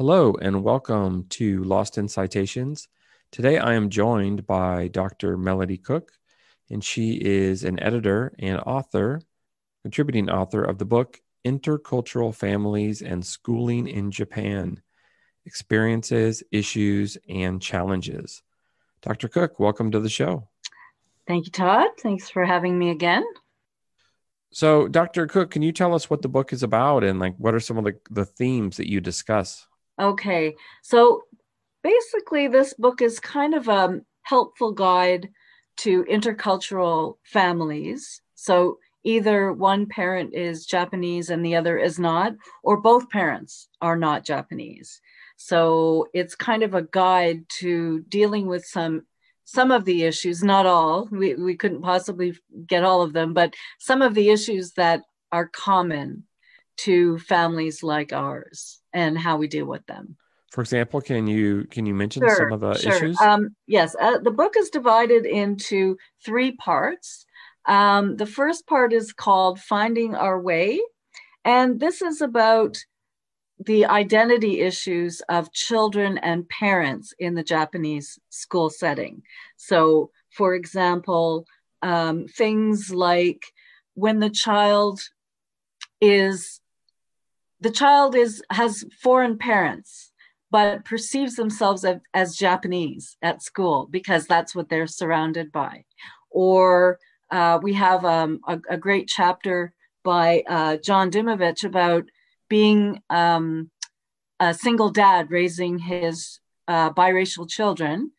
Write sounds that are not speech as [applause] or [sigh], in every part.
Hello, and welcome to Lost in Citations. Today I am joined by Dr. Melodie Cook, and she is an editor and author, contributing author of the book Intercultural Families and Schooling in Japan Experiences, Issues, and Challenges. Dr. Cook, welcome to the show. Thank you, Todd. Thanks for having me again. So, Dr. Cook, can you tell us what the book is about and like what are some of the, the themes that you discuss? Okay, so basically, this book is kind of a helpful guide to intercultural families. So either one parent is Japanese and the other is not, or both parents are not Japanese. So it's kind of a guide to dealing with some some of the issues, not all. We we couldn't possibly get all of them, but some of the issues that are common to families like ours and how we deal with them. For example, can you can you mention sure, some of the sure. issues? Um, yes, uh, the book is divided into three parts. Um, the first part is called "Finding Our Way," and this is about the identity issues of children and parents in the Japanese school setting. So, for example, um, things like when the child is the child is has foreign parents but perceives themselves as, as japanese at school because that's what they're surrounded by. Or uh, we have um, a, a, great chapter by uh, john dimovich about being um, a single dad raising his uh, biracial children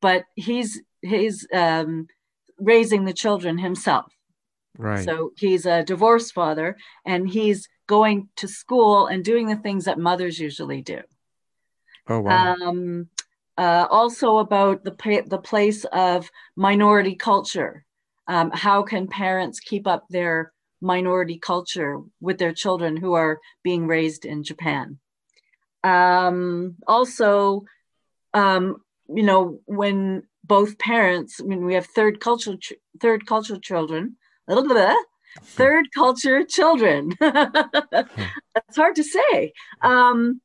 but he's he's um, raising the children himself. Right. So he's a divorced father and he's going to school and doing the things that mothers usually do. Oh, wow. Um, uh, also about the, the place of minority culture. Um, how can parents keep up their minority culture with their children who are being raised in Japan? Um, also, um, you know, when both parents, I mean, we have third cultural, third cultural children, a little bit third culture children. [laughs] That's hard to say. Um,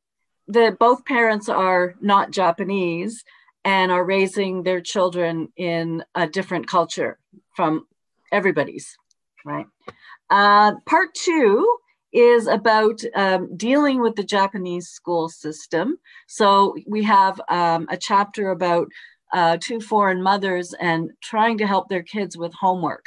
that both parents are not Japanese and are raising their children in a different culture from everybody's, right? Uh, part two is about um, dealing with the Japanese school system. So we have um, a chapter about uh, two foreign mothers and trying to help their kids with homework.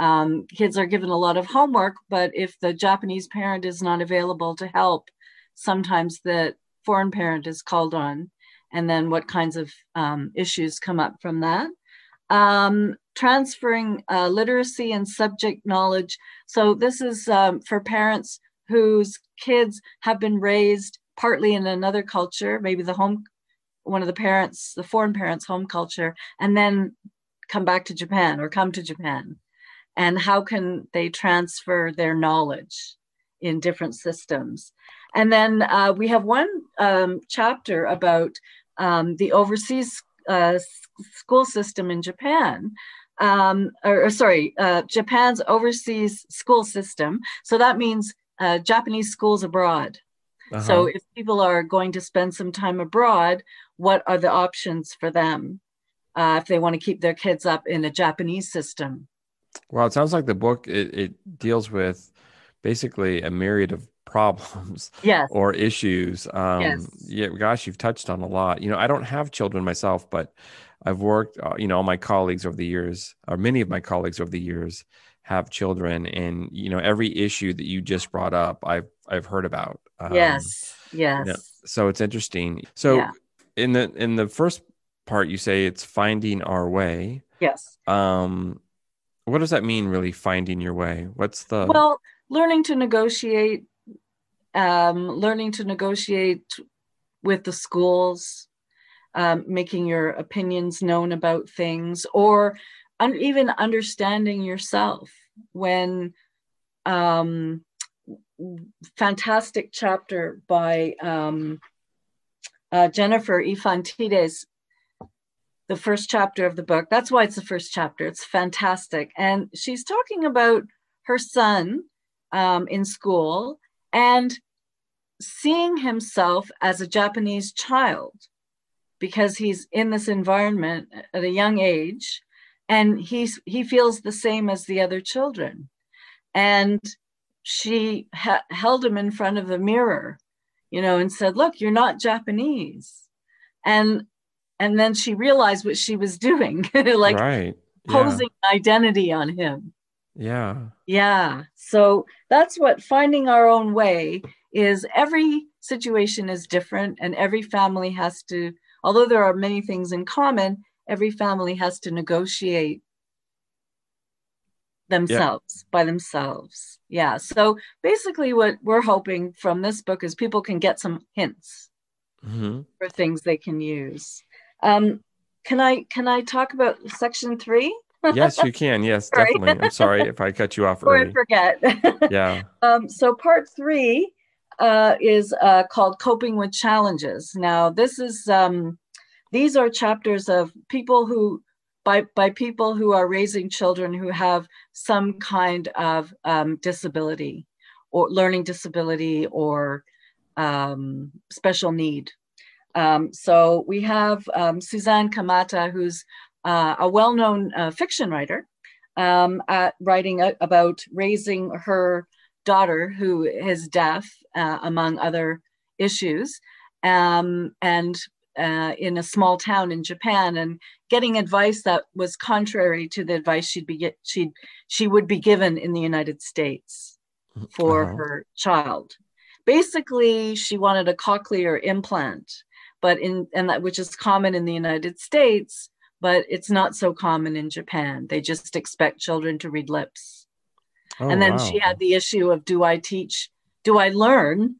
Um, kids are given a lot of homework, but if the Japanese parent is not available to help, sometimes the foreign parent is called on. And then what kinds of um, issues come up from that? Um, transferring uh, literacy and subject knowledge. So, this is um, for parents whose kids have been raised partly in another culture, maybe the home, one of the parents, the foreign parents' home culture, and then come back to Japan or come to Japan and how can they transfer their knowledge in different systems. And then uh, we have one um, chapter about um, the overseas uh, school system in Japan. Um, or, or, sorry, uh, Japan's overseas school system. So that means uh, Japanese schools abroad. Uh-huh. So if people are going to spend some time abroad, what are the options for them uh, if they want to keep their kids up in a Japanese system? Well, it sounds like the book it, it deals with basically a myriad of [laughs] problems yes. or issues. Um, yes. Yeah, gosh, you've touched on a lot. You know, I don't have children myself, but I've worked. Uh, you know, all my colleagues over the years, or many of my colleagues over the years, have children, and you know, every issue that you just brought up, I've I've heard about. Um, yes. Yes. You know, so it's interesting. So yeah. in the in the first part, you say it's finding our way. Yes. Um, what does that mean really finding your way? What's the well learning to negotiate um, learning to negotiate with the schools um, making your opinions known about things or un- even understanding yourself when um, fantastic chapter by um, uh, Jennifer Infantides the first chapter of the book. That's why it's the first chapter. It's fantastic. And she's talking about her son um, in school and seeing himself as a Japanese child because he's in this environment at a young age and he's he feels the same as the other children and she ha- held him in front of the mirror you know and said look you're not japanese and and then she realized what she was doing [laughs] like right. yeah. posing identity on him. Yeah. Yeah. So that's what finding our own way is every situation is different and every family has to although there are many things in common every family has to negotiate themselves by themselves. Yeah. So basically what we're hoping from this book is people can get some hints mm-hmm. for things they can use um, can i can i talk about section three? Yes you can. Yes [laughs] definitely. I'm sorry if i cut you off or early. forget. [laughs] Yeah. Um, so part three uh, is uh, called coping with challenges. Now this is um, these are chapters of people who by, by people who are raising children who have some kind of um, disability or learning disability or um, special need. Um, so we have um, Suzanne Kamata, who's uh, a well-known uh, fiction writer, um, writing a, about raising her daughter who is deaf, uh, among other issues, um, and uh, in a small town in Japan and getting advice that was contrary to the advice she'd be get, she'd she would be given in the United States for uh-huh. her child. Basically, she wanted a cochlear implant, but in and that which is common in the United States, but it's not so common in Japan. They just expect children to read lips. Oh, and then wow. she had the issue of do I teach, do I learn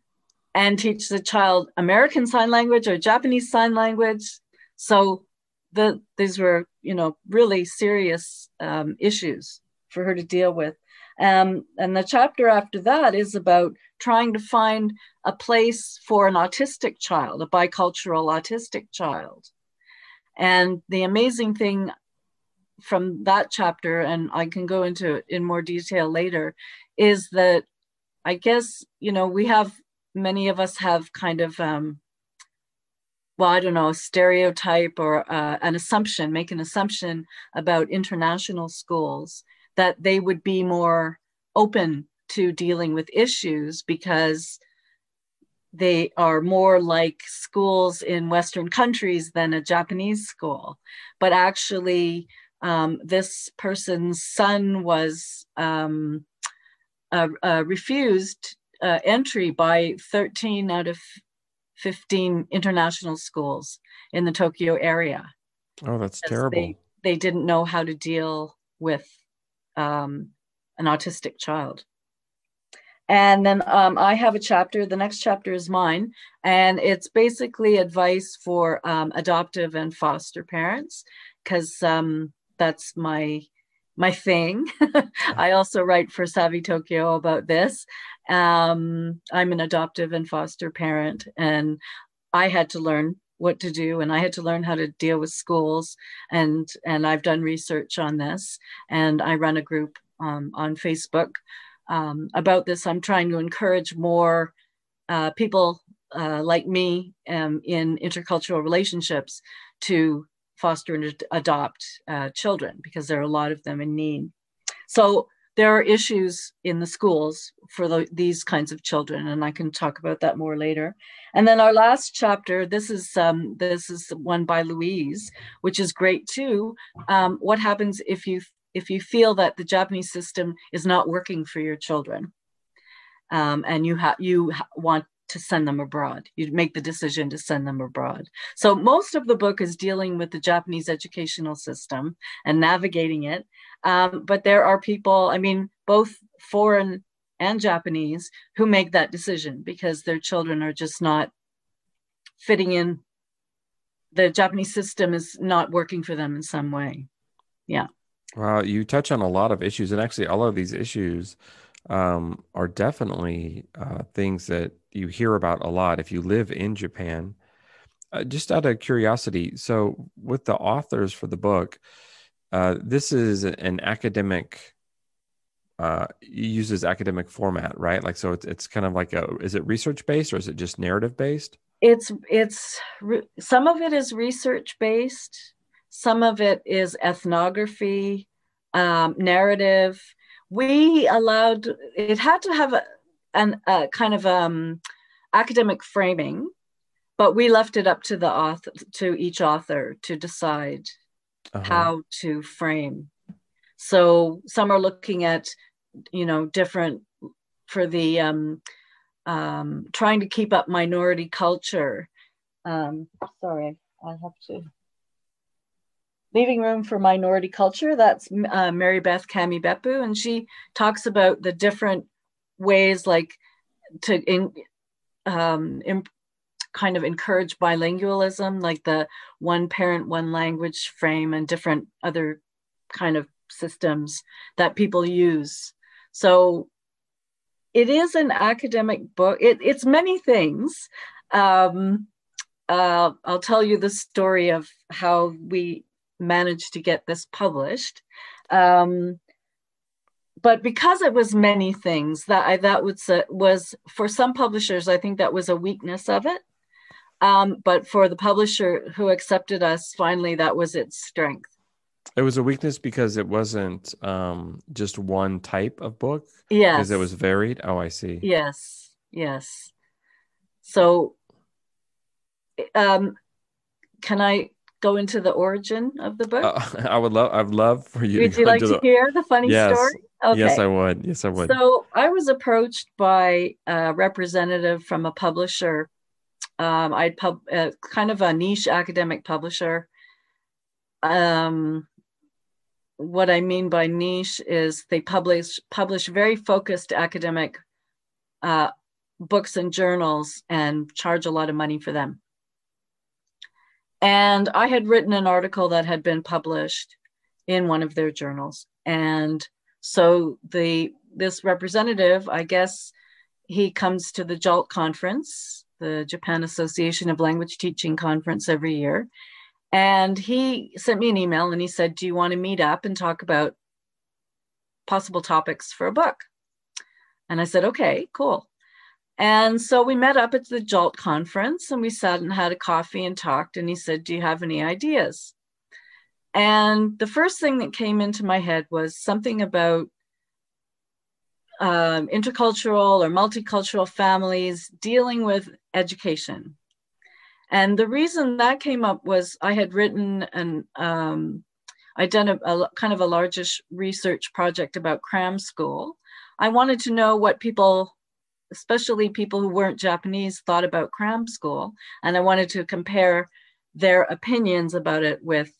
and teach the child American Sign Language or Japanese Sign Language. So the these were you know really serious um, issues for her to deal with. Um, and the chapter after that is about trying to find a place for an autistic child, a bicultural autistic child. And the amazing thing from that chapter, and I can go into it in more detail later, is that I guess, you know, we have many of us have kind of um, well i don't know stereotype or uh, an assumption make an assumption about international schools that they would be more open to dealing with issues because they are more like schools in western countries than a japanese school but actually um, this person's son was um, uh, uh, refused uh, entry by 13 out of 15 international schools in the Tokyo area. Oh, that's terrible. They, they didn't know how to deal with um, an autistic child. And then um, I have a chapter. The next chapter is mine, and it's basically advice for um, adoptive and foster parents, because um, that's my my thing. [laughs] I also write for Savvy Tokyo about this. Um, I'm an adoptive and foster parent, and I had to learn what to do and i had to learn how to deal with schools and and i've done research on this and i run a group um, on facebook um, about this i'm trying to encourage more uh, people uh, like me um, in intercultural relationships to foster and adopt uh, children because there are a lot of them in need. So there are issues in the schools for the, these kinds of children, and I can talk about that more later. And then our last chapter, this is um, this is one by Louise, which is great too. Um, what happens if you if you feel that the Japanese system is not working for your children, um, and you have you ha- want to send them abroad. You make the decision to send them abroad. So most of the book is dealing with the Japanese educational system and navigating it. Um, but there are people, I mean, both foreign and Japanese, who make that decision because their children are just not fitting in. The Japanese system is not working for them in some way. Yeah. Wow, you touch on a lot of issues, and actually, all of these issues um, are definitely uh, things that you hear about a lot if you live in Japan. Uh, just out of curiosity, so with the authors for the book, uh, this is an academic uh, uses academic format, right? Like, so it's, it's kind of like a, is it research based or is it just narrative based? It's, it's, some of it is research based. Some of it is ethnography, um, narrative. We allowed, it had to have a, an, a kind of um, academic framing, but we left it up to the author, to each author to decide uh-huh. how to frame. So some are looking at you know different for the um, um, trying to keep up minority culture. Um, sorry, I have to. Leaving room for minority culture. That's uh, Mary Beth Kami Beppu, and she talks about the different ways, like to in, um, in, kind of encourage bilingualism, like the one parent, one language frame, and different other kind of systems that people use. So it is an academic book. It, it's many things. Um, uh, I'll tell you the story of how we managed to get this published. Um, but because it was many things, that I that was uh, was for some publishers, I think that was a weakness of it. Um, but for the publisher who accepted us, finally, that was its strength. It was a weakness because it wasn't um, just one type of book. Yes. Because it was varied. Oh, I see. Yes. Yes. So, um, can I go into the origin of the book? Uh, [laughs] I would love. I'd love for you. Would you like to the... hear the funny yes. story? Okay. Yes, I would. Yes, I would. So I was approached by a representative from a publisher. Um, I'd pub uh, kind of a niche academic publisher. Um, what I mean by niche is they publish publish very focused academic uh, books and journals and charge a lot of money for them. And I had written an article that had been published in one of their journals, and so the this representative, I guess, he comes to the JALT conference, the Japan Association of Language Teaching conference every year, and he sent me an email and he said, Do you want to meet up and talk about possible topics for a book? And I said, Okay, cool. And so we met up at the JALT conference and we sat and had a coffee and talked. And he said, Do you have any ideas? And the first thing that came into my head was something about um, intercultural or multicultural families dealing with education and the reason that came up was I had written and um, I'd done a, a, kind of a largish research project about cram school. I wanted to know what people, especially people who weren't Japanese, thought about cram school. And I wanted to compare their opinions about it with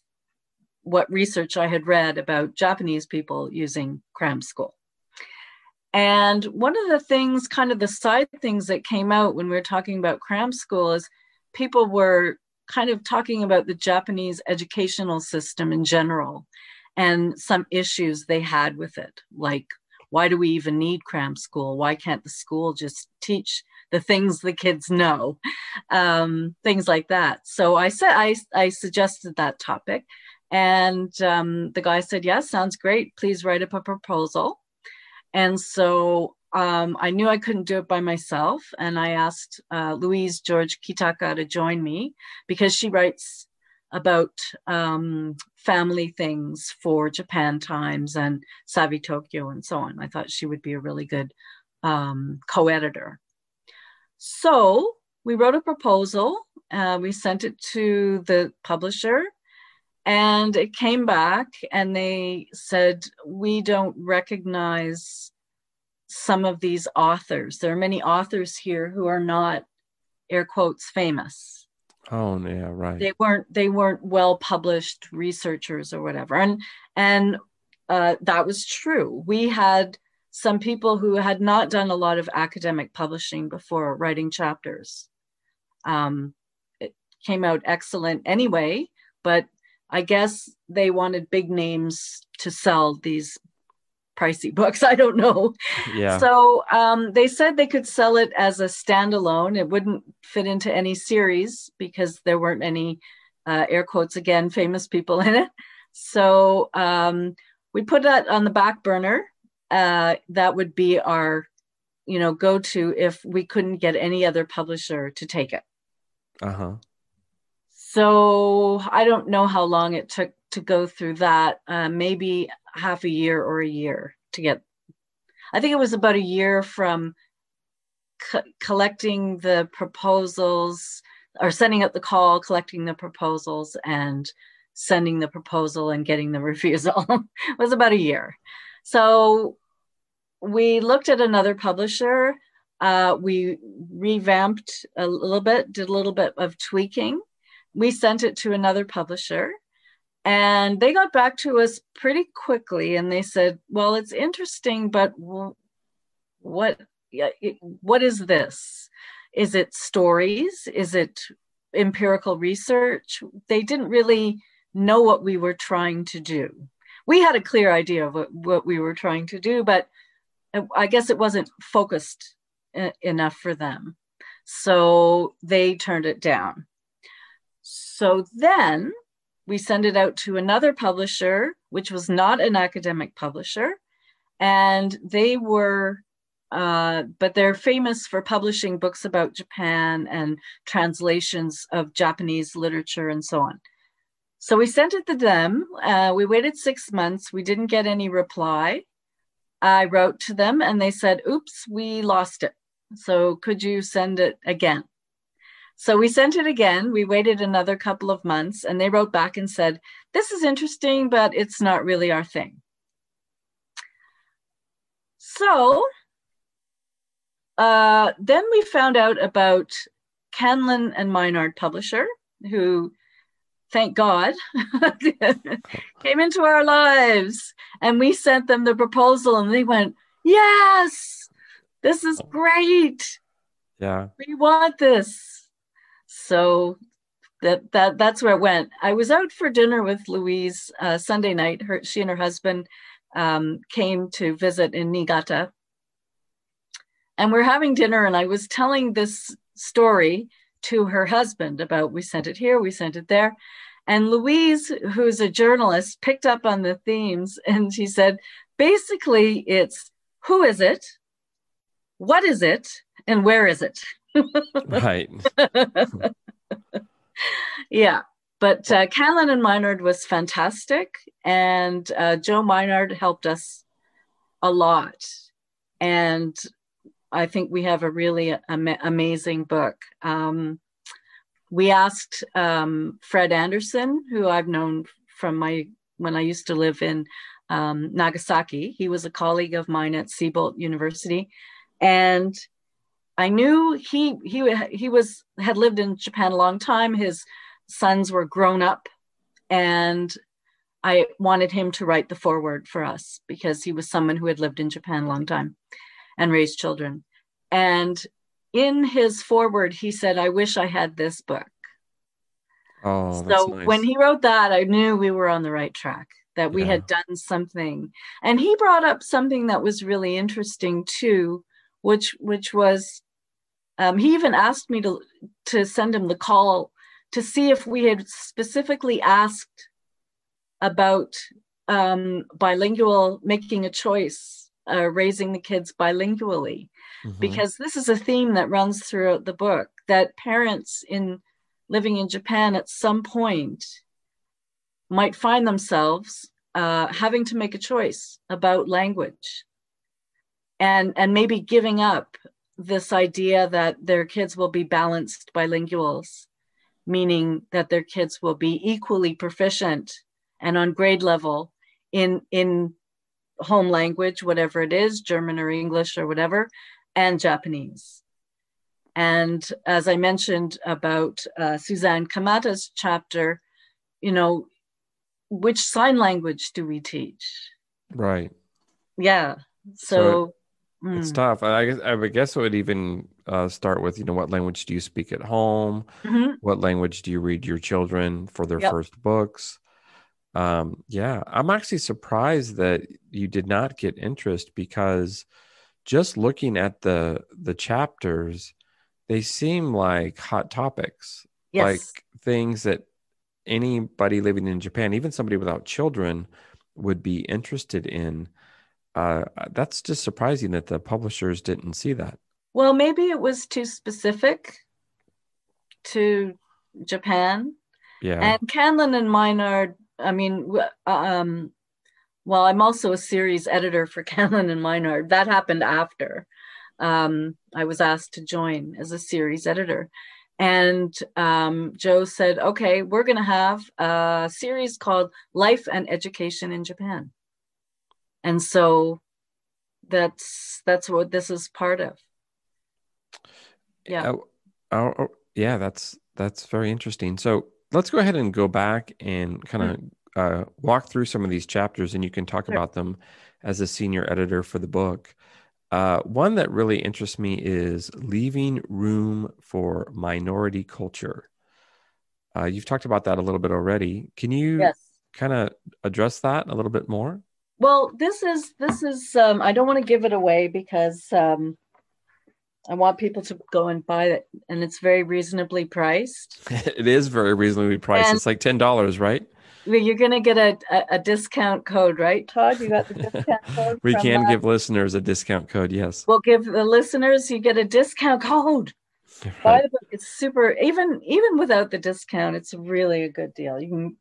what research I had read about Japanese people using cram school. And one of the things, kind of the side things that came out when we were talking about cram school is people were kind of talking about the Japanese educational system in general and some issues they had with it, like why do we even need cram school? Why can't the school just teach the things the kids know? Um, things like that. So I said I, I suggested that topic, and um, the guy said, "Yes, yeah, sounds great. Please write up a proposal." And so um, I knew I couldn't do it by myself, and I asked uh, Louise George Kittaka to join me because she writes about um, family things for Japan Times and Savvy Tokyo and so on. I thought she would be a really good um, co editor. So we wrote a proposal, uh, we sent it to the publisher, and it came back, and they said, We don't recognize some of these authors. There are many authors here who are not air quotes famous. Oh yeah, right. They weren't they weren't well published researchers or whatever. And and uh, that was true. We had some people who had not done a lot of academic publishing before writing chapters. Um, it came out excellent anyway, but I guess they wanted big names to sell these pricey [laughs] books. I don't know. Yeah. So um, they said they could sell it as a standalone. It wouldn't fit into any series because there weren't any uh, air quotes again famous people in it. So um, we put that on the back burner. uh, that would be our, you know, go to if we couldn't get any other publisher to take it. Uh huh. So I don't know how long it took to go through that. Uh, maybe half a year or a year to get. I think it was about a year from co- collecting the proposals or sending out the call, collecting the proposals, and sending the proposal and getting the [laughs] refusal. it was about a year. So we looked at another publisher. Uh, we revamped a little bit, did a little bit of tweaking. We sent it to another publisher and they got back to us pretty quickly and they said, well, it's interesting, but what, what is this? Is it stories? Is it empirical research? They didn't really know what we were trying to do. We had a clear idea of what, what we were trying to do, but uh, I guess it wasn't focused uh, enough for them. So they turned it down. So then we sent it out to another publisher, which was not an academic publisher. And they were, uh, but they're famous for publishing books about Japan and translations of Japanese literature and so on. So we sent it to them. Uh, we waited six months. We didn't get any reply. I wrote to them and they said, oops, we lost it. So could you send it again? So we sent it again. We waited another couple of months and they wrote back and said, this is interesting, but it's not really our thing. So uh, then we found out about Candlin and Mynard Publisher, who thank God, [laughs] came into our lives. And we sent them the proposal and they went, Yes, this is great. Yeah. We want this. So that that that's where it went. I was out for dinner with Louise uh, Sunday night. Her she and her husband um, came to visit in Niigata, and we're having dinner. And I was telling this story to her husband about we sent it here, we sent it there. And Louise, who's a journalist, picked up on the themes and she said, basically, it's who is it? What is it? And where is it? Right. [laughs] yeah. But uh, Candlin and Mynard was fantastic. And uh, Jo Mynard helped us a lot. And I think we have a really am- amazing book. Um, we asked um, Fred Anderson, who I've known from my when I used to live in um, Nagasaki. He was a colleague of mine at Siebold University, and I knew he he he was had lived in Japan a long time. His sons were grown up, and I wanted him to write the foreword for us because he was someone who had lived in Japan a long time and raised children. And in his foreword, he said, I wish I had this book. Oh, so nice. when he wrote that, I knew we were on the right track, that we Yeah. had done something. And he brought up something that was really interesting too, which which was um, he even asked me to to send him the call to see if we had specifically asked about um, bilingual making a choice, uh, raising the kids bilingually Mhm. because this is a theme that runs throughout the book that parents in living in Japan at some point might find themselves uh, having to make a choice about language and and maybe giving up this idea that their kids will be balanced bilinguals meaning that their kids will be equally proficient and on grade level in in home language whatever it is german or english or whatever and Japanese. And as I mentioned about uh, Suzanne Kamata's chapter, you know, which sign language do we teach? Right. Yeah. So So, It's mm, tough. I guess I would guess it would even uh, start with, you know, what language do you speak at home? mhm. What language do you read your children for their Yep. first books? Um, yeah, I'm actually surprised that you did not get interest because just looking at the the chapters, they seem like hot topics, yes. like things that anybody living in Japan, even somebody without children, would be interested in. Uh, that's just surprising that the publishers didn't see that. Well, maybe it was too specific to Japan. Yeah. And Candlin and Mynard, I mean, um, well, I'm also a series editor for [laughs] Candlin and Mynard. That happened after um, I was asked to join as a series editor. And um, Jo said, okay, we're going to have a series called Life and Education in Japan. And so that's that's what this is part of. Yeah. Oh, oh, oh yeah, that's that's very interesting. So let's go ahead and go back and kind of mm-hmm. uh, walk through some of these chapters, and you can talk sure. about them as a senior editor for the book. Uh, one that really interests me is leaving room for minority culture. Uh, you've talked about that a little bit already. Can you yes. kind of address that a little bit more? Well, this is this is um, I don't want to give it away because um, I want people to go and buy it, and it's very reasonably priced. [laughs] it is very reasonably priced. And, it's like ten dollars, right? You're going to get a, a, a, discount code, right, Todd? You got the discount [laughs] code? we can give listeners a discount code, yes. We'll give the listeners, you get a discount code. Right. Buy the book. It's super, even even without the discount, it's really a good deal. You can,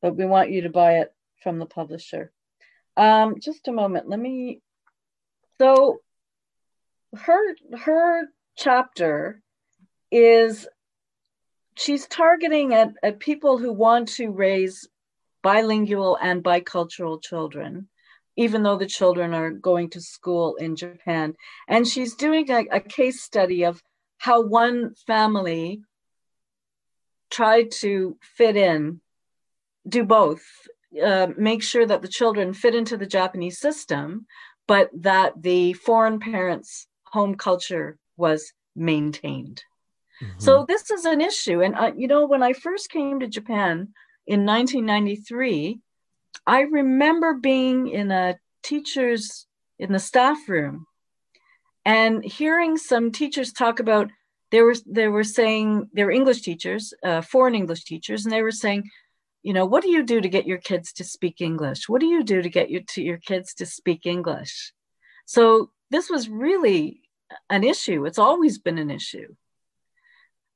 but we want you to buy it from the publisher. Um, just a moment. Let me, so her her chapter is she's targeting at, at people who want to raise bilingual and bicultural children, even though the children are going to school in Japan. And she's doing a, a case study of how one family tried to fit in, do both, uh, make sure that the children fit into the Japanese system, but that the foreign parents' home culture was maintained. Mm-hmm. So this is an issue. And, uh, you know, when I first came to Japan in 1993, I remember being in a teacher's, in the staff room and hearing some teachers talk about they were they were saying they were english teachers uh, foreign english teachers and they were saying you know what do you do to get your kids to speak english? What do you do to get your to your kids to speak english? So this was really an issue. It's always been an issue.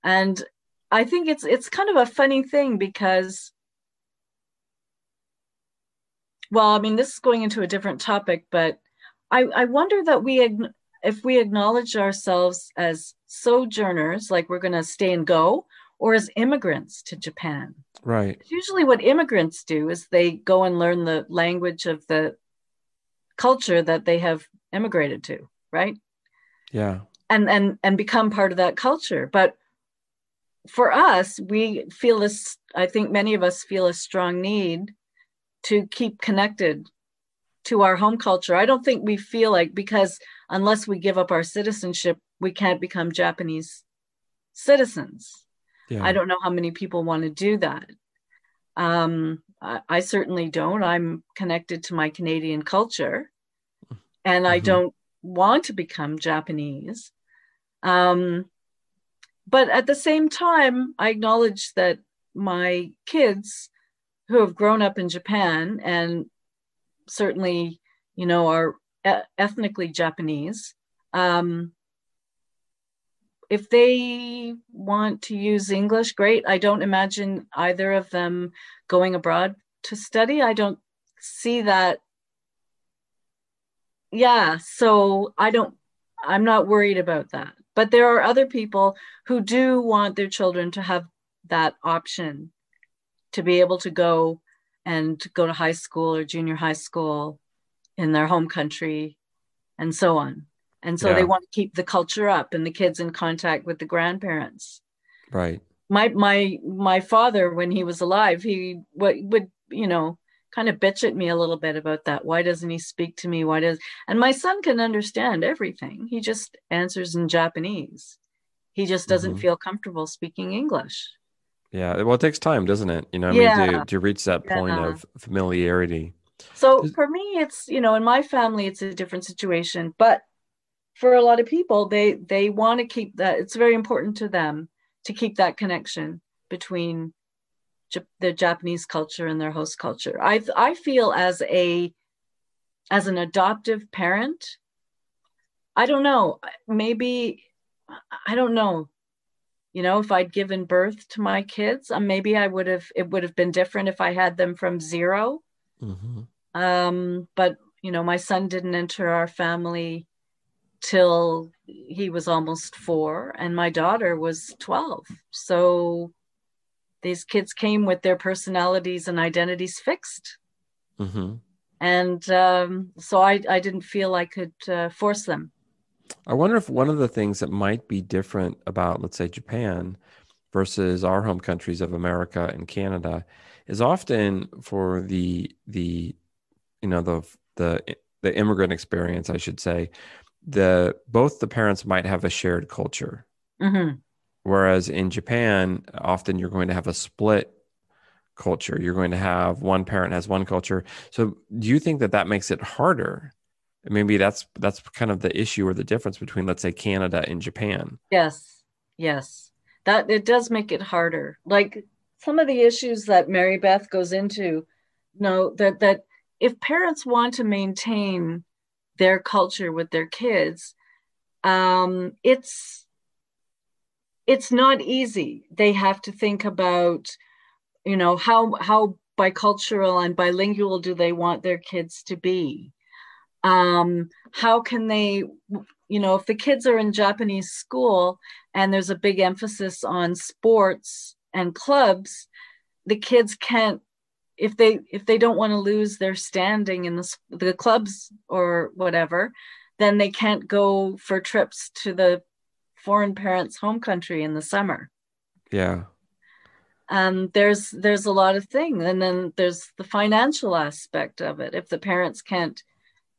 And i think it's it's kind of a funny thing because well i mean this is going into a different topic but i i wonder that we if we acknowledge ourselves as sojourners like we're going to stay and go or as immigrants to japan. Right. Usually what immigrants do is they go and learn the language of the culture that they have immigrated to right? Yeah. And and and become part of that culture. But for us, we feel this, I think many of us feel a strong need to keep connected to our home culture. I don't think we feel like because unless we give up our citizenship, we can't become Japanese citizens. Yeah. I don't know how many people want to do that. Um, I, I, certainly don't. I'm connected to my Canadian culture and mm-hmm. I don't want to become Japanese. Um, but at the same time, I acknowledge that my kids who have grown up in Japan and certainly, you know, are ethnically Japanese, um, if they want to use English, great. I don't imagine either of them going abroad to study. I don't see that. Yeah, so I don't, I'm not worried about that. But there are other people who do want their children to have that option to be able to go and go to high school or junior high school in their home country and so on. And so yeah. they want to keep the culture up and the kids in contact with the grandparents. Right. My my my father when he was alive, he would, would you know, kind of bitch at me a little bit about that. Why doesn't he speak to me? Why does and my son can understand everything. He just answers in Japanese. He just doesn't mm-hmm. feel comfortable speaking English. Yeah, well, it takes time, doesn't it? You know, I yeah. mean, to, to reach that yeah. point of familiarity. So for me, it's you know, in my family, it's a different situation. But for a lot of people, they they want to keep that. It's very important to them to keep that connection between the Japanese culture and their host culture. I I feel as a as an adoptive parent, I don't know. Maybe, I don't know. You know, if I'd given birth to my kids, uh, maybe I would have, it would have been different if I had them from 0 mm-hmm. Um, but, you know, my son didn't enter our family till he was almost four, and my daughter was 12. So these kids came with their personalities and identities fixed. Mm-hmm. And um, so I, I didn't feel I could uh, force them. I wonder if one of the things that might be different about, let's say, Japan versus our home countries of America and Canada is often for the the you know the the the immigrant experience, I should say, the both the parents might have a shared culture. Mm-hmm. Whereas in Japan, often you're going to have a split culture. You're going to have one parent has one culture. So do you think that that makes it harder maybe that's that's kind of the issue or the difference between let's say canada and japan yes yes that it does make it harder like some of the issues that mary beth goes into you know that that if parents want to maintain their culture with their kids um it's it's not easy. They have to think about you know how how bicultural and bilingual do they want their kids to be? Um, how can they you know if the kids are in japanese school and there's a big emphasis on sports and clubs the kids can't if they if they don't want to lose their standing in the, the clubs or whatever then they can't go for trips to the foreign parents home country in the summer. Yeah. Um, there's there's a lot of things and then there's the financial aspect of it. If the parents can't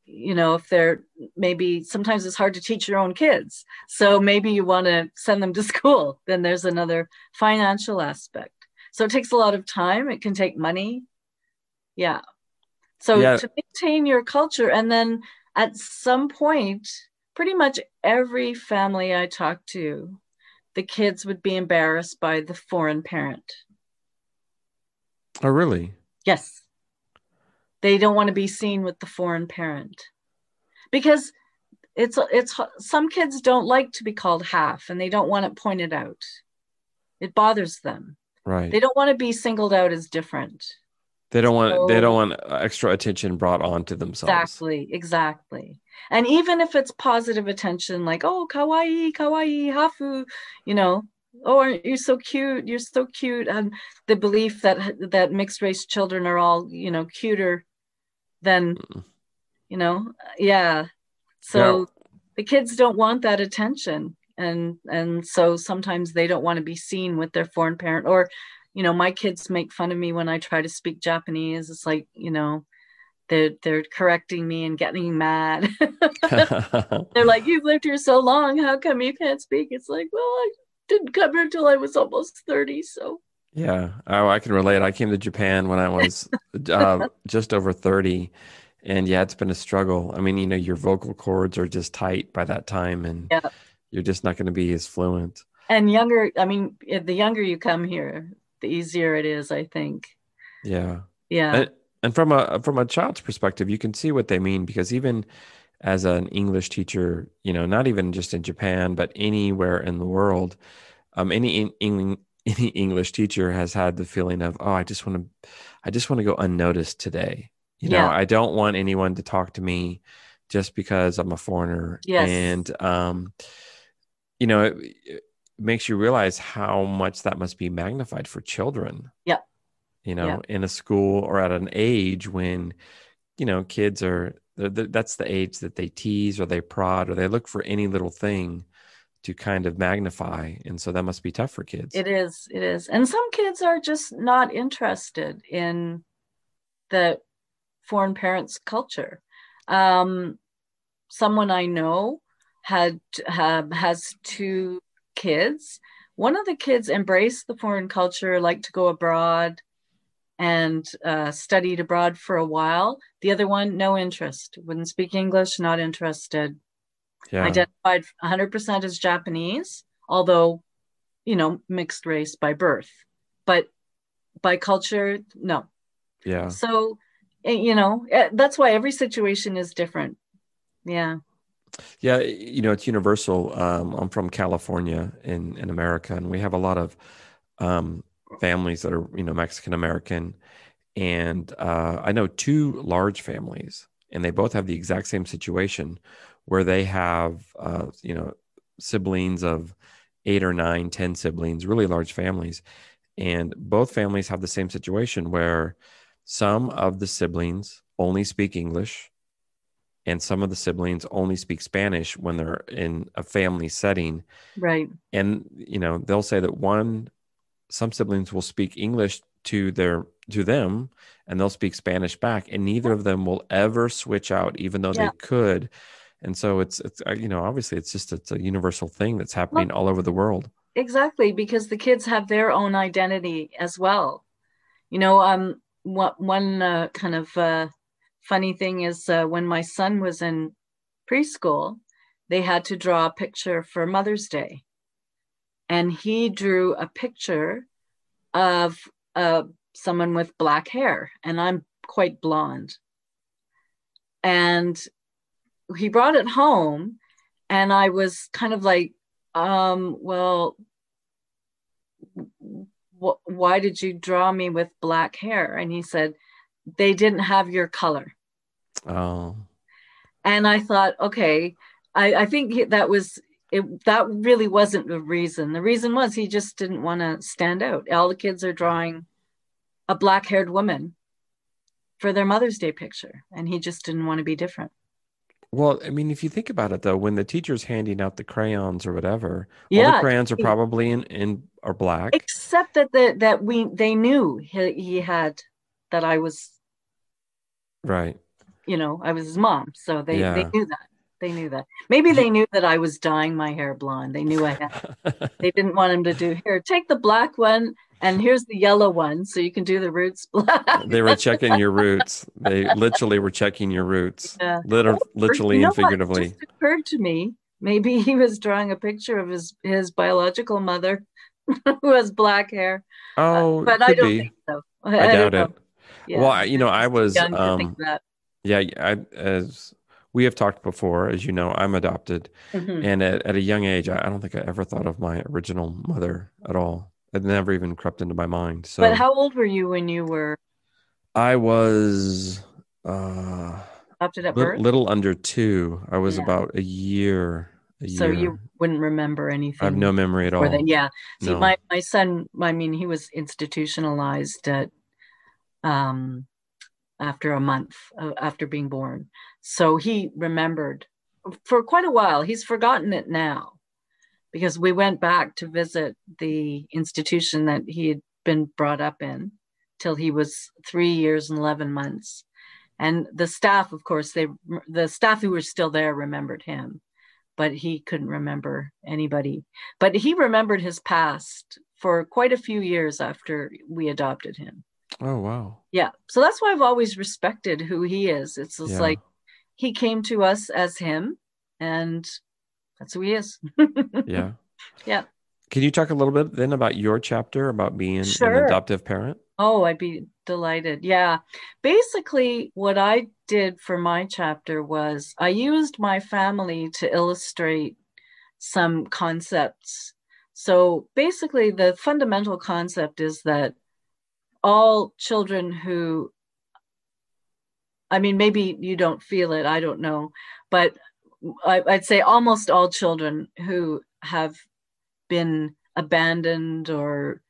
you know if they're maybe sometimes it's hard to teach your own kids so maybe you want to send them to [laughs] school then there's another financial aspect so it takes a lot of time. It can take money. Yeah. So yeah. to maintain your culture and then at some point pretty much every family i talk to the kids would be embarrassed by the foreign parent. Oh really? Yes. They don't want to be seen with the foreign parent. Because it's it's some kids don't like to be called half and they don't want it pointed out. It bothers them right. They don't want to be singled out as different. They don't want they don't want extra attention brought on to themselves. Exactly exactly. And even if it's positive attention like oh kawaii kawaii hafu you know oh aren't you so cute? You're so cute. And the belief that that mixed race children are all you know cuter than, mm. you know yeah. So yeah. the kids don't want that attention and and so sometimes they don't want to be seen with their foreign parent or you know my kids make fun of me when i try to speak japanese it's like you know they're they're correcting me and getting mad [laughs] they're like you've lived here so long how come you can't speak it's like well i didn't come here until i was almost 30 so yeah, oh, I can relate. I came to Japan when I was [laughs] uh, just over 30. And yeah, it's been a struggle. I mean, you know, your vocal cords are just tight by that time, and yeah. You're just not going to be as fluent. And younger, I mean, the younger you come here, the easier it is, I think. Yeah. Yeah. And, and from a from a child's perspective, you can see what they mean because even as an English teacher, you know, not even just in Japan, but anywhere in the world, um, any in, in, [laughs] any English teacher has had the feeling of, oh, I just want to, I just want to go unnoticed today. You know, yeah. I don't want anyone to talk to me just because I'm a foreigner. Yes. And, um, you know, it, it makes you realize how much that must be magnified for children. Yeah. You know, in a school or at an age when, you know, kids are, that's the age that they tease or they prod or they look for any little thing to kind of magnify. And so that must be tough for kids. It is it is. And some kids are just not interested in the foreign parents culture. Um, someone i know had uh, has two kids one of the kids embraced the foreign culture liked to go abroad and uh, studied abroad for a while the other one no interest wouldn't speak english not interested yeah. identified 100% as Japanese, although, you know, mixed race by birth, but by culture, no. Yeah. So you know, eh, that's why every situation is different. Yeah. Yeah, you know, it's universal. Um, I'm from California in, in America, and we have a lot of um, families that are, you know, Mexican American. And uh, I know two large families, and they both have the exact same situation where they have, uh, you know, siblings of eight or nine, ten siblings, really large families. And both families have the same situation where some of the siblings only speak English and some of the siblings only speak Spanish when they're in a family setting. Right. And you know, they'll say that one some siblings will speak English to their to them and they'll speak Spanish back and neither of them will ever switch out even though yeah. they could. And so it's it's uh, you know, obviously it's just it's a universal thing that's happening well, all over the world. Exactly, because the kids have their own identity as well. You know, um what one uh, kind of uh funny thing is uh, when my son was in preschool, they had to draw a picture for Mother's Day. And he drew a picture of uh, someone with black hair, and I'm quite blonde. And he brought it home, and I was kind of like, um, well, wh- why did you draw me with black hair? And he said, they didn't have your color. Oh. And I thought, okay, I, I think that was it. That really wasn't the reason. The reason was he just didn't want to stand out. All the kids are drawing a black haired woman for their Mother's Day picture, and he just didn't want to be different. Well, I mean, if you think about it, though, when the teacher's handing out the crayons or whatever, yeah, all the crayons are probably in, in are black, except that the, that we they knew he, he had that I was right you know, I was his mom. So they, yeah. they knew that. They knew that. Maybe they knew that I was dyeing my hair blonde. They knew I had. [laughs] they didn't want him to do here. Take the black one, and here's the yellow one, so you can do the roots [laughs] black. they were checking your roots. They literally were checking your roots. Yeah. Liter- literally and figuratively. It just occurred to me. Maybe he was drawing a picture of his his biological mother, [laughs] who has black hair. Oh, uh, but I don't be. think so. I, I doubt it. Yeah. Well, you know, I was um, yeah, I, as we have talked before, as you know, I'm adopted, mm-hmm. and at, at, a young age, I, I, don't think I ever thought of my original mother at all. It never even crept into my mind. So, but how old were you when you were? I was uh, adopted at li- birth. Little under two. I was yeah. about a year. A so year. you wouldn't remember anything. I have no memory at all. Yeah. See, no. my my son. I mean, he was institutionalized at um after a month uh, after being born. So he remembered for quite a while. He's forgotten it now because we went back to visit the institution that he had been brought up in till he was three years and 11 months. And the staff, of course, they the staff who were still there remembered him, but he couldn't remember anybody. But he remembered his past for quite a few years after we adopted him. Oh wow. Yeah. So that's why I've always respected who he is. It's just yeah. like he came to us as him and that's who he is. [laughs] yeah. Yeah. Can you talk a little bit then about your chapter about being sure. an adoptive parent? Oh, I'd be delighted. Yeah. Basically, what I did for my chapter was I used my family to illustrate some concepts. So basically, the fundamental concept is that all children who I mean, maybe you don't feel it, I don't know, but I, would say almost all children who have been abandoned or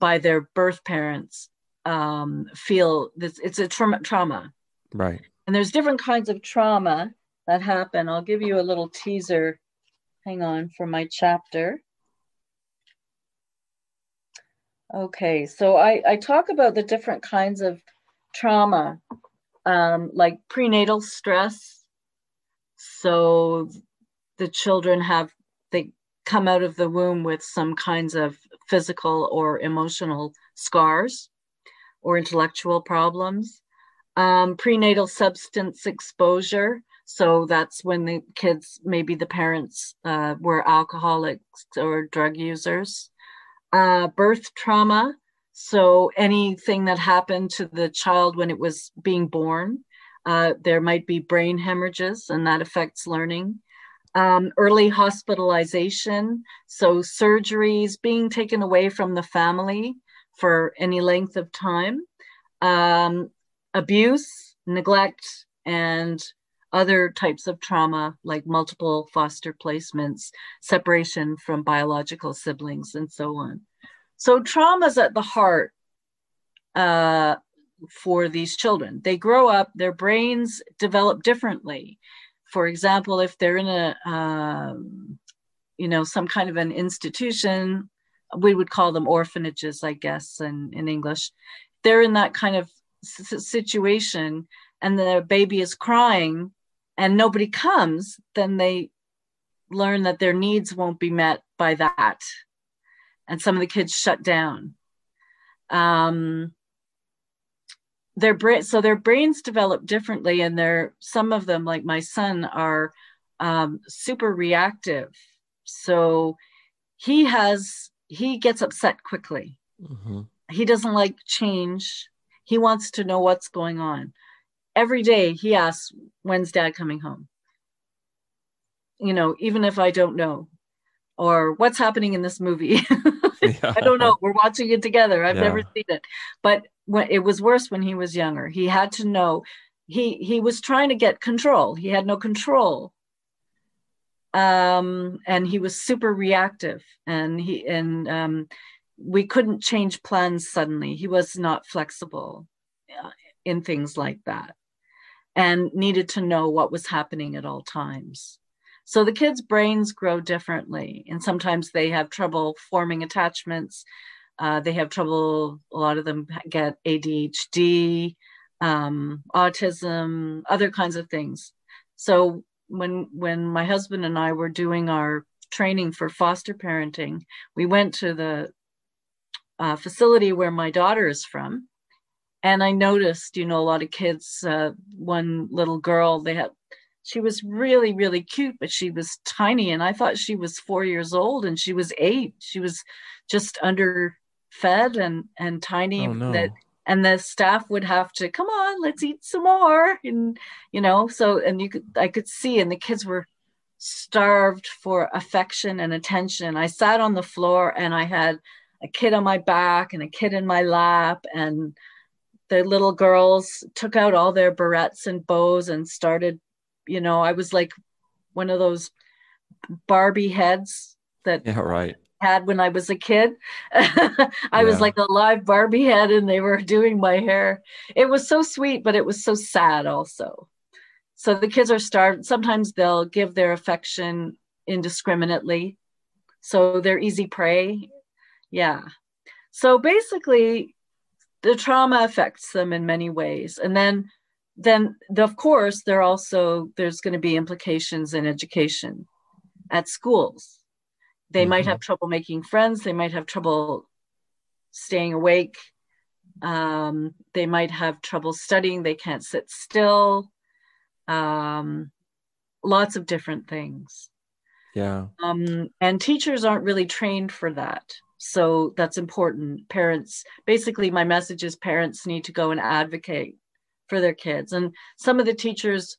by their birth parents um, feel this it's a trauma trauma. Right. And there's different kinds of trauma that happen. I'll give you a little teaser. Hang on for my chapter Okay, so I, I talk about the different kinds of trauma, um, like prenatal stress. So the children have, they come out of the womb with some kinds of physical or emotional scars or intellectual problems. Um, prenatal substance exposure. So that's when the kids, maybe the parents uh, were alcoholics or drug users uh, birth trauma. So anything that happened to the child when it was being born, uh, there might be brain hemorrhages, and that affects learning. Um, early hospitalization, so surgeries being taken away from the family for any length of time, um, abuse, neglect, and other types of trauma like multiple foster placements, separation from biological siblings, and so on. So trauma is at the heart uh, for these children. They grow up, their brains develop differently. For example, if they're in a, um, you know, some kind of an institution, we would call them orphanages, I guess, in, in English. They're in that kind of situation and the baby is crying and nobody comes, then they learn that their needs won't be met by that and some of the kids shut down. Um, their brain, so their brains develop differently, and they're some of them, like my son, are um, super reactive. So he has he gets upset quickly. Mm-hmm. He doesn't like change. He wants to know what's going on. Every day he asks, "When's Dad coming home?" You know, even if I don't know, or what's happening in this movie. yeah. [laughs] I don't know. We're watching it together. I've yeah. never seen it, but when, it was worse when he was younger. He had to know. He he was trying to get control. He had no control. Um, and he was super reactive, and he and um, we couldn't change plans suddenly. He was not flexible uh, in things like that, and needed to know what was happening at all times. So the kids' brains grow differently, and sometimes they have trouble forming attachments. Uh, they have trouble, a lot of them get ADHD, um, autism, other kinds of things. So when when my husband and I were doing our training for foster parenting, we went to the uh, facility where my daughter is from, and I noticed, you know, a lot of kids. Uh, one little girl, they had she was really really cute but she was tiny and i thought she was four years old and she was eight she was just under fed and and tiny oh, no. that and the staff would have to come on let's eat some more and you know so and you could i could see and the kids were starved for affection and attention i sat on the floor and i had a kid on my back and a kid in my lap and the little girls took out all their barrettes and bows and started you know, I was like one of those Barbie heads that yeah, right. had when I was a kid. [laughs] I yeah. was like a live Barbie head and they were [laughs] doing my hair. It was so sweet, but it was so sad also. So the kids are starved. Sometimes they'll give their affection indiscriminately. So they're easy prey. Yeah. So basically, the trauma affects them in many ways. And then then of course there also there's going to be implications in education at schools they mm-hmm. might have trouble making friends they might have trouble staying awake um, they might have trouble studying they can't sit still um, lots of different things yeah um, and teachers aren't really trained for that so that's important parents basically my message is parents need to go and advocate for their kids. And some of the teachers,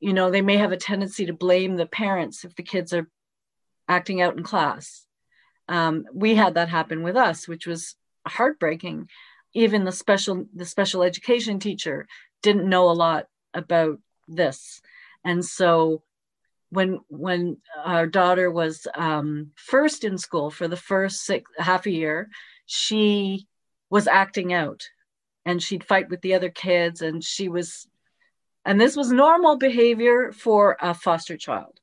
you know, they may have a tendency to blame the parents if the kids are acting out in class. Um, we had that happen with us, which was heartbreaking. Even the special the special education teacher didn't know a lot about this, and so when when our daughter was um, first in school for the first six, half a year, she was acting out and she'd fight with the other kids and she was and this was normal behavior for a foster child.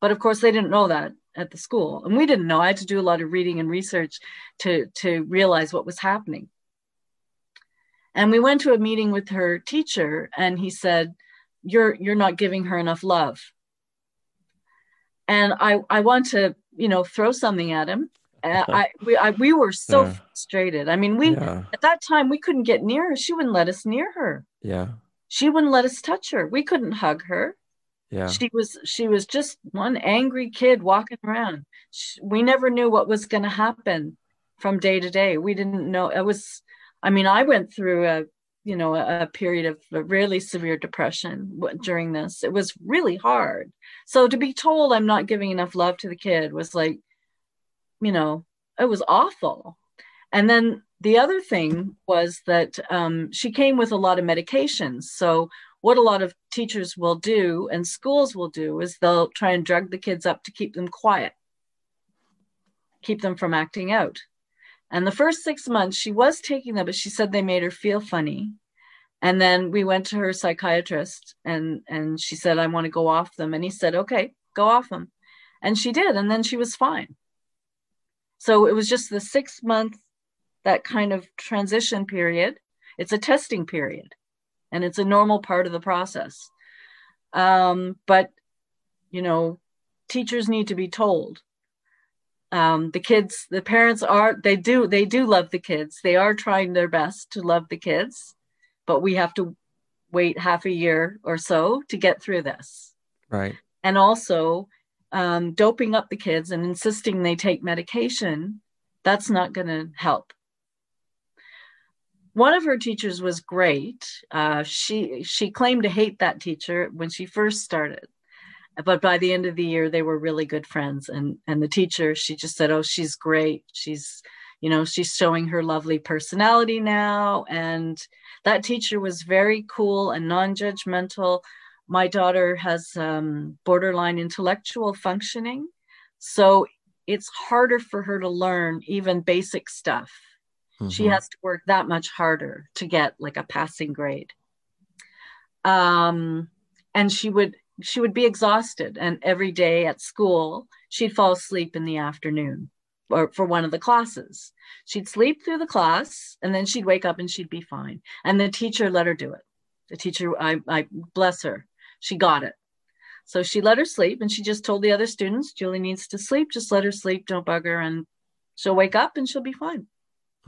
But of course they didn't know that at the school and we didn't know. I had to do a lot of reading and research to to realize what was happening. And we went to a meeting with her teacher and he said you're you're not giving her enough love and i i want to you know throw something at him I [laughs] we I, we were so yeah. frustrated. I mean, we yeah. at that time we couldn't get near her. She wouldn't let us near her. Yeah. She wouldn't let us touch her. We couldn't hug her. Yeah. She was she was just one angry kid walking around. She, we never knew what was going to happen from day to day. We didn't know it was. I mean, I went through a you know a, a period of really severe depression during this. It was really hard. So to be told I'm not giving enough love to the kid was like, you know, it was awful. And then the other thing was that um, she came with a lot of medications. So what a lot of teachers will do and schools will do is they'll try and drug the kids up to keep them quiet, keep them from acting out. And the first six months, she was taking them, but she said they made her feel funny. And then we went to her psychiatrist, and and she said, "I want to go off them." And he said, "Okay, go off them," and she did, and then she was fine. So it was just the six month, that kind of transition period. It's a testing period, and it's a normal part of the process. Um, but you know, teachers need to be told um, the kids the parents are they do they do love the kids. They are trying their best to love the kids but we have to wait half a year or so to get through this. Right. And also um, doping up the kids and insisting they take medication that's not going to help. One of her teachers was great. Uh, she she claimed to hate that teacher when she first started but by the end of the year they were really good friends. And and the teacher she just said oh she's great. She's you know she's showing her lovely personality now. And that teacher was very cool and non-judgmental. My daughter has um, borderline intellectual functioning. So it's harder for her to learn even basic stuff. Mm-hmm. she has to work that much harder to get like a passing grade. Um, and she would she would be exhausted and every day at school she'd fall asleep in the afternoon or for one of the classes. She'd sleep through the class and then she'd wake up and she'd be fine. And the teacher let her do it. The teacher i, I bless her she got it. So she let her sleep and she just told the other students julie needs to sleep just let her sleep don't bug her and she'll wake up and she'll be fine.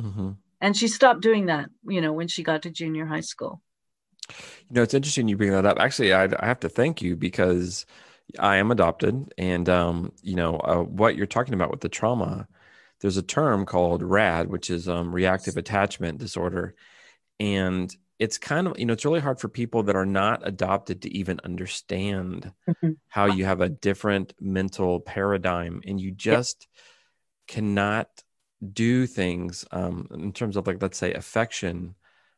Mm-hmm. and she stopped doing that you know when she got to junior high school you know, it's interesting you bring that up. Actually, I, I have to thank you because I am adopted, and um, you know uh, what you're talking about with the trauma. There's a term called RAD, which is um, reactive attachment disorder, and it's kind of you know it's really hard for people that are not adopted to even understand mm-hmm. how you have a different mental paradigm, and you just cannot do things um, in terms of like let's say affection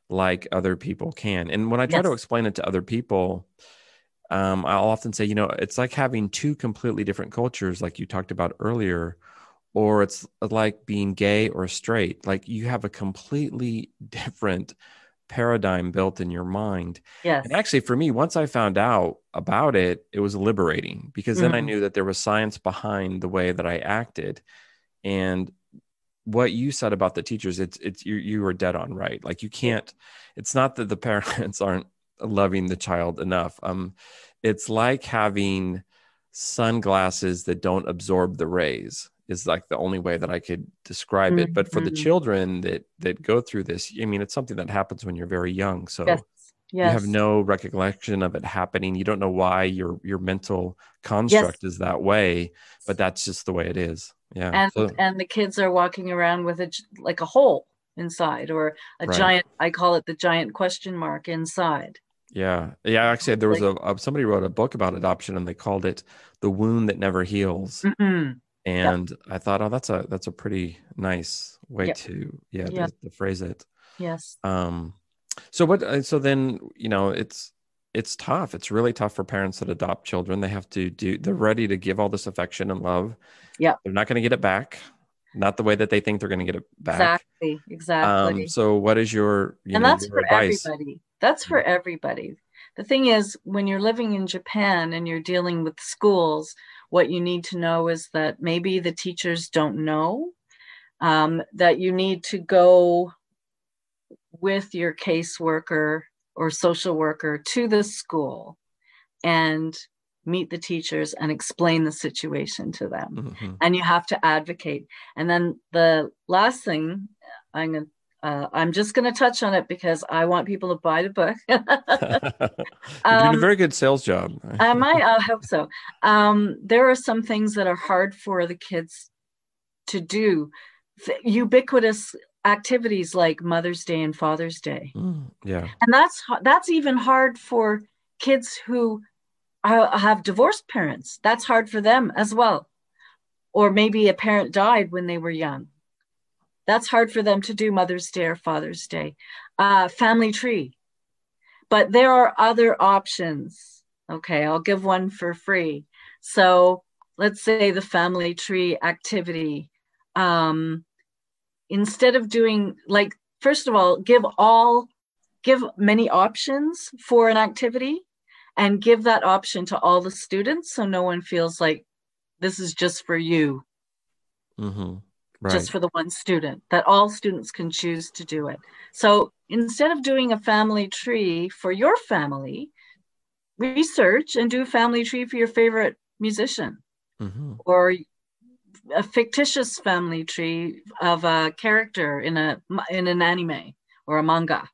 like other people can. And when I try yes. to explain it to other people, um, I'll often say, you know, it's like having two completely different cultures, like you talked about earlier, or it's like being gay or straight. Like you have a completely [laughs] different paradigm built in your mind. Yes. And actually, for me, once I found out about it, it was liberating because then mm-hmm. I knew that there was science behind the way that I acted. And what you said about the teachers it's it's you you were dead on right like you can't it's not that the [laughs] parents aren't loving the child enough um it's like having sunglasses that don't absorb the rays is like the only way that I could describe it. But for the mm-hmm. children that that go through this, I mean, it's something that happens when you're very young. So yes. Yes. you have no recollection of it happening. You don't know why your your mental construct yes. is that way, but that's just the way it is yeah and so, and the kids are walking around with a like a hole inside or a right. giant i call it the giant question mark inside yeah yeah actually there was like, a, somebody wrote a book about adoption and they called it the wound that never heals mm-hmm. and yep. i thought oh that's a that's a pretty nice way yep. to yeah yep. to, to phrase it yes um so what uh, so then you know it's it's tough. It's really tough for parents that adopt children. They have to do, they're ready to give all this affection and love. Yeah. They're not going to get it back. Not the way that they think they're going to get it back. Exactly. Exactly. Um, so what is your, you and know, that's for advice? everybody. That's for everybody. The thing is, when you're living in Japan and you're dealing with schools, what you need to know is that maybe the teachers don't know um, that you need to go with your caseworker or social worker to the school and meet the teachers and explain the situation to them mm-hmm. and you have to advocate and then the last thing i'm going to uh, I'm just going to touch on it because I want people to buy the book. [laughs] You're doing a um, very good sales job. I might, I hope so. Um, there are some things that are hard for the kids to do ubiquitous activities like Mother's Day and Father's Day. Mm, yeah. And that's that's even hard for kids who are, have divorced parents. That's hard for them as well. Or maybe a parent died when they were young. That's hard for them to do Mother's Day or Father's Day. Uh, family tree. But there are other options. Okay, I'll give one for free. So let's say the family tree activity. Um, instead of doing like first of all give all give many options for an activity and give that option to all the students so no one feels like this is just for you mm-hmm. right. just for the one student that all students can choose to do it so instead of doing a family tree for your family research and do a family tree for your favorite musician mm-hmm. or a fictitious family tree of a character in a in an anime or a manga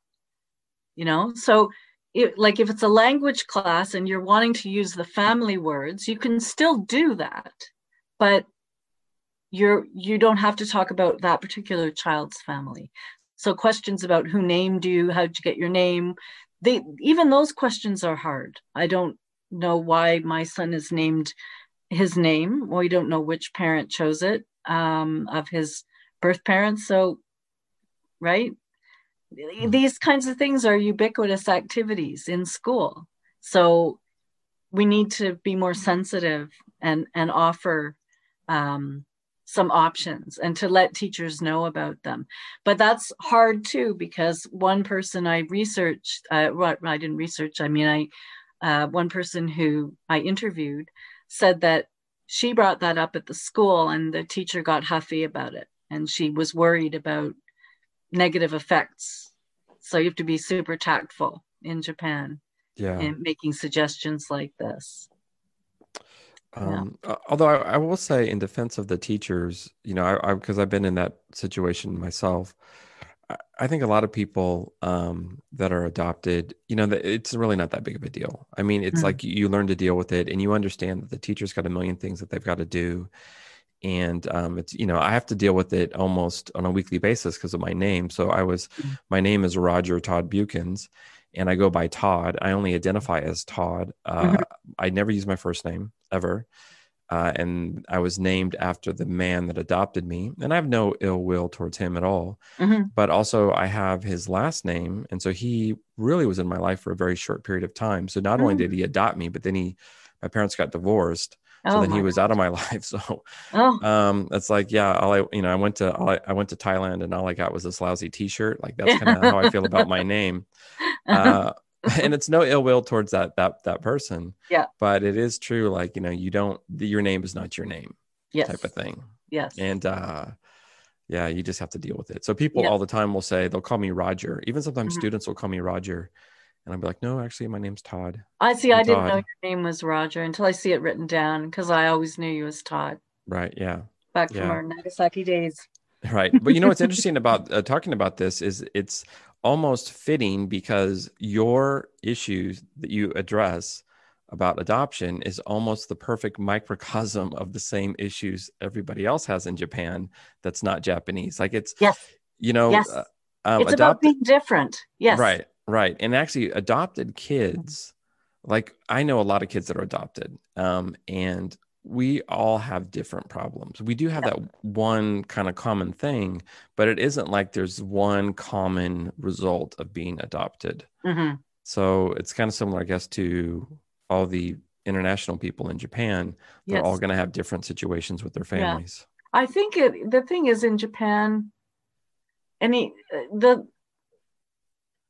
you know? So it, like if it's a language class and you're wanting to use the family words you can still do that but you're you don't have to talk about that particular child's family. So questions about who named you how'd you get your name? They even those questions are hard. I don't know why my son is named his name. Well, we don't know which parent chose it um, of his birth parents. So, right? Hmm. These kinds of things are ubiquitous activities in school. So, we need to be more sensitive and and offer um, some options and to let teachers know about them. But that's hard too because one person I researched, uh, well, I didn't research. I mean, I uh, one person who I interviewed said that she brought that up at the school and the teacher got huffy about it. And she was worried about negative effects. So you have to be super tactful in japan yeah. in making suggestions like this. Um, yeah. although I, I, will say in defense of the teachers you know i because i've been in that situation myself I think a lot of people um, that are adopted, you know, it's really not that big of a deal. I mean, it's mm-hmm. like you learn to deal with it, and you understand that the teacher's got a million things that they've got to do, and um, it's you know I have to deal with it almost on a weekly basis because of my name. So I was, mm-hmm. my name is Roger Todd Bukins, and I go by Todd. I only identify as Todd. Uh, mm-hmm. I never use my first name ever. Uh, and I was named after the man that adopted me. And I have no ill will towards him at all. Mm-hmm. But also, I have his last name. And so he really was in my life for a very short period of time. So not mm-hmm. only did he adopt me, but then he, my parents got divorced. So oh then he was God. out of my [laughs] life. So oh. um, it's like, yeah, all I, you know, I went to, I, I, went to Thailand and all I got was this lousy t-shirt. Like that's kind of how I feel about my [laughs] name. Uh, [laughs] and it's no ill will towards that that that person. Yeah. But it is true, like you know, you don't your name is not your name. Yes. Type of thing. Yes. And uh yeah, you just have to deal with it. So people yeah. all the time will say they'll call me Roger. Even sometimes mm-hmm. students will call me Roger. And I'll be like, no, actually, my name's Todd. I see. I'm I did not know your name was Roger until I see it written down because I always knew you as Todd. Right. Yeah. Back yeah. from our Nagasaki days. Right. But you know what's interesting about uh, talking about this is it's almost fitting because your issues that you address about adoption is almost the perfect microcosm of the same issues everybody else has in Japan that's not Japanese. Like it's, yes. you know, yes. Uh, um, it's about being different. Yes. Right. Right. And actually, adopted kids, like I know a lot of kids that are adopted. Um, and we all have different problems. We do have that one kind of common thing, but it isn't like there's one common result of being adopted. Mm-hmm. So it's kind of similar, I guess, to all the international people in Japan. They're yes. all going to have different situations with their families. Yeah. I think it, the thing is in Japan, any the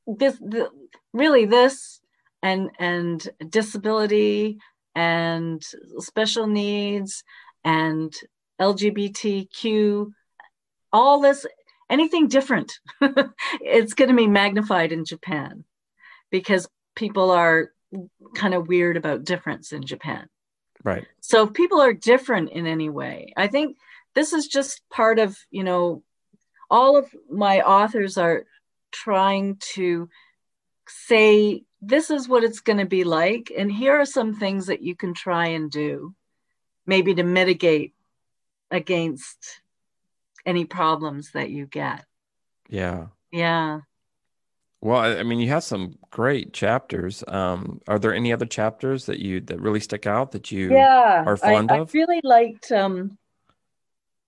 this the, really this and and disability and special needs and LGBTQ, all this, anything different, [laughs] it's going to be magnified in Japan because people are kind of weird about difference in Japan. Right. So if people are different in any way, I think this is just part of, you know, all of my authors are trying to say this is what it's going to be like. And here are some things that you can try and do, maybe to mitigate against any problems that you get. Yeah. Yeah. Well, I mean, you have some great chapters. Um, are there any other chapters that you that really stick out that you Yeah. are fond I of? I really liked um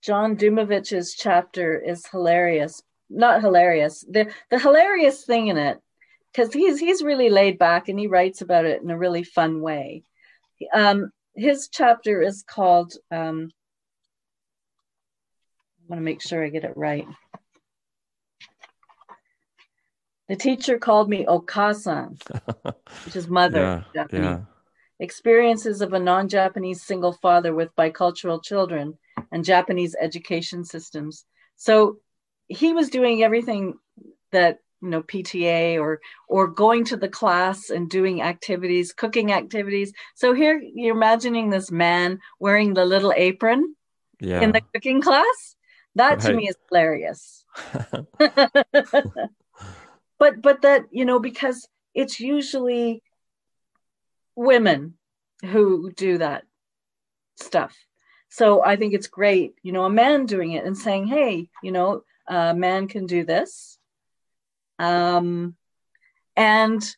John Dumovich's chapter is hilarious. Not hilarious. The the hilarious thing in it, because he's he's really laid back and he writes about it in a really fun way. Um, his chapter is called um, I want to make sure I get it right. The teacher called me Okasan, [laughs] which is mother. Yeah, Japanese. yeah. Experiences of a non-Japanese single father with bicultural children and Japanese education systems. So he was doing everything that you know PTA or or going to the class and doing activities, cooking activities. So here you're imagining this man wearing the little apron Yeah. in the cooking class. That to me is hilarious. [laughs] [laughs] but but that you know because it's usually women who do that stuff so i think it's great you know a man doing it and saying hey you know a man can do this um and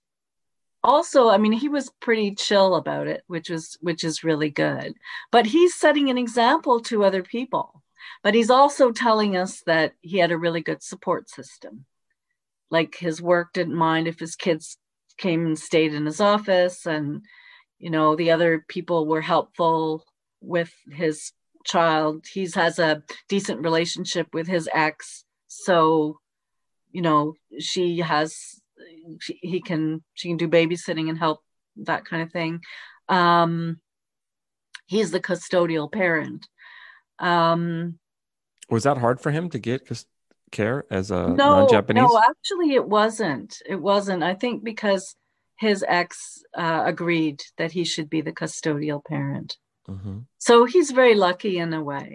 also i mean he was pretty chill about it which was which is really good. But he's setting an example to other people. But he's also telling us that he had a really good support system. Like his work didn't mind if his kids came and stayed in his office and you know the other people were helpful with his child. He's has a decent relationship with his ex. So you know she has she, he can she can do babysitting and help that kind of thing um he's the custodial parent um Was that hard for him to get care as a no, non-Japanese? no, actually, it wasn't. It wasn't. I think because his ex uh, agreed that he should be the custodial parent. Mhm. So he's very lucky in a way.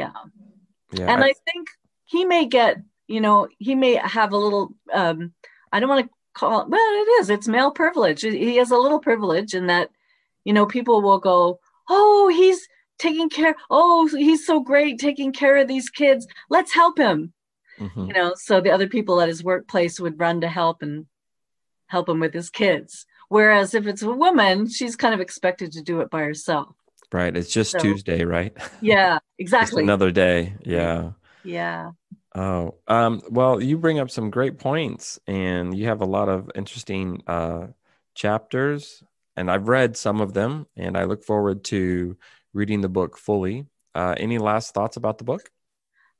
Yeah. Yeah. and I- I think he may get, you know, he may have a little, um, I don't want to call it, well, it is, it's male privilege. He has a little privilege in that, you know, people will go, oh, he's taking care, oh, he's so great taking care of these kids. Let's help him. Mhm. you know so the other people at his workplace would run to help and help him with his kids whereas if it's a woman she's kind of expected to do it by herself Right. It's just So- Tuesday, right? [laughs] yeah exactly another day. Yeah. yeah Oh, um, well, you bring up some great points, and you have a lot of interesting uh, chapters, and I've read some of them, and I look forward to reading the book fully. Uh, any last thoughts about the book?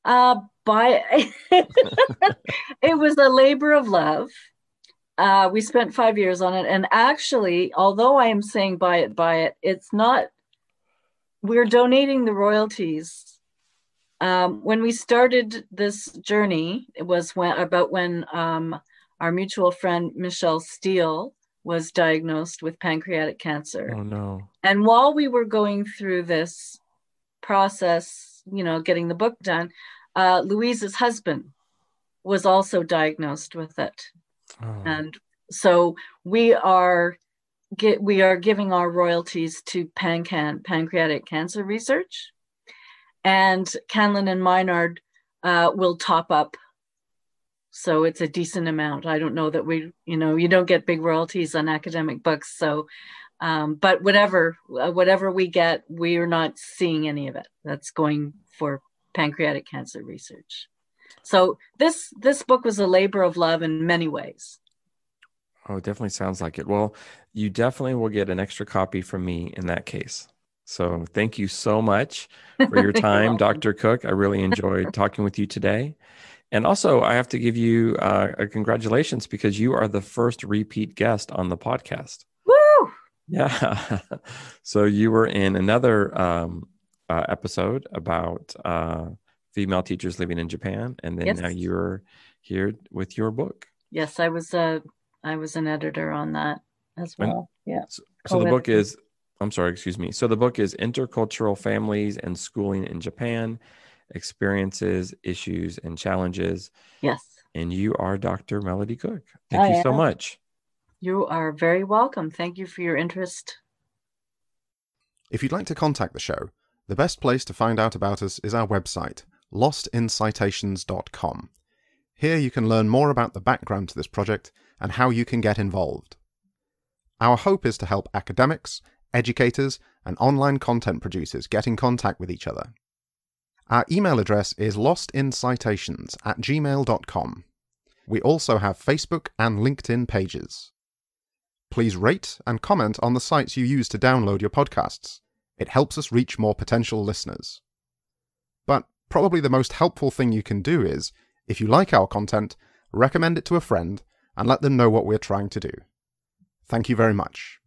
uh by [laughs] it was a labor of love uh we spent five years on it and actually although i am saying buy it buy it it's not we're donating the royalties um, when we started this journey it was when about when um, our mutual friend michelle steele was diagnosed with pancreatic cancer. Oh no. and while we were going through this process, you know, getting the book done, uh, Louise's husband was also diagnosed with it, Oh, and so we are get we are giving our royalties to PanCan Pancreatic Cancer Research, and Candlin and Mynard uh, will top up. So it's a decent amount. I don't know that we, you know, you don't get big royalties on academic books, so um, but whatever uh, whatever we get we are not seeing any of it that's going for pancreatic cancer research so this this book was a labor of love in many ways oh, it definitely sounds like it. Well, you definitely will get an extra copy from me in that case. So thank you so much [laughs] for your time. Dr. Cook. I really enjoyed talking with you today. And also, I have to give you uh, a congratulations because you are the first repeat guest on the podcast. Woo! Yeah. [laughs] so you were in another um, uh, episode about uh, female teachers living in Japan, and then Yes. now you're here with your book. yes i was a i was an editor on that as And- well yeah So the book is, I'm sorry, excuse me. So the book is Intercultural Families and Schooling in Japan Experiences, Issues, and Challenges. yes And you are Dr. Melodie Cook. Thank I you so much. you are very welcome thank you for your interest If you'd like to contact the show, the best place to find out about us is our website, lostincitations.com. Here you can learn more about the background to this project and how you can get involved. Our hope is to help academics, educators, and online content producers get in contact with each other. Our email address is lostincitations at gmail.com. We also have Facebook and LinkedIn pages. Please rate and comment on the sites you use to download your podcasts. It helps us reach more potential listeners. But probably the most helpful thing you can do is, if you like our content, recommend it to a friend and let them know what we're trying to do. Thank you very much.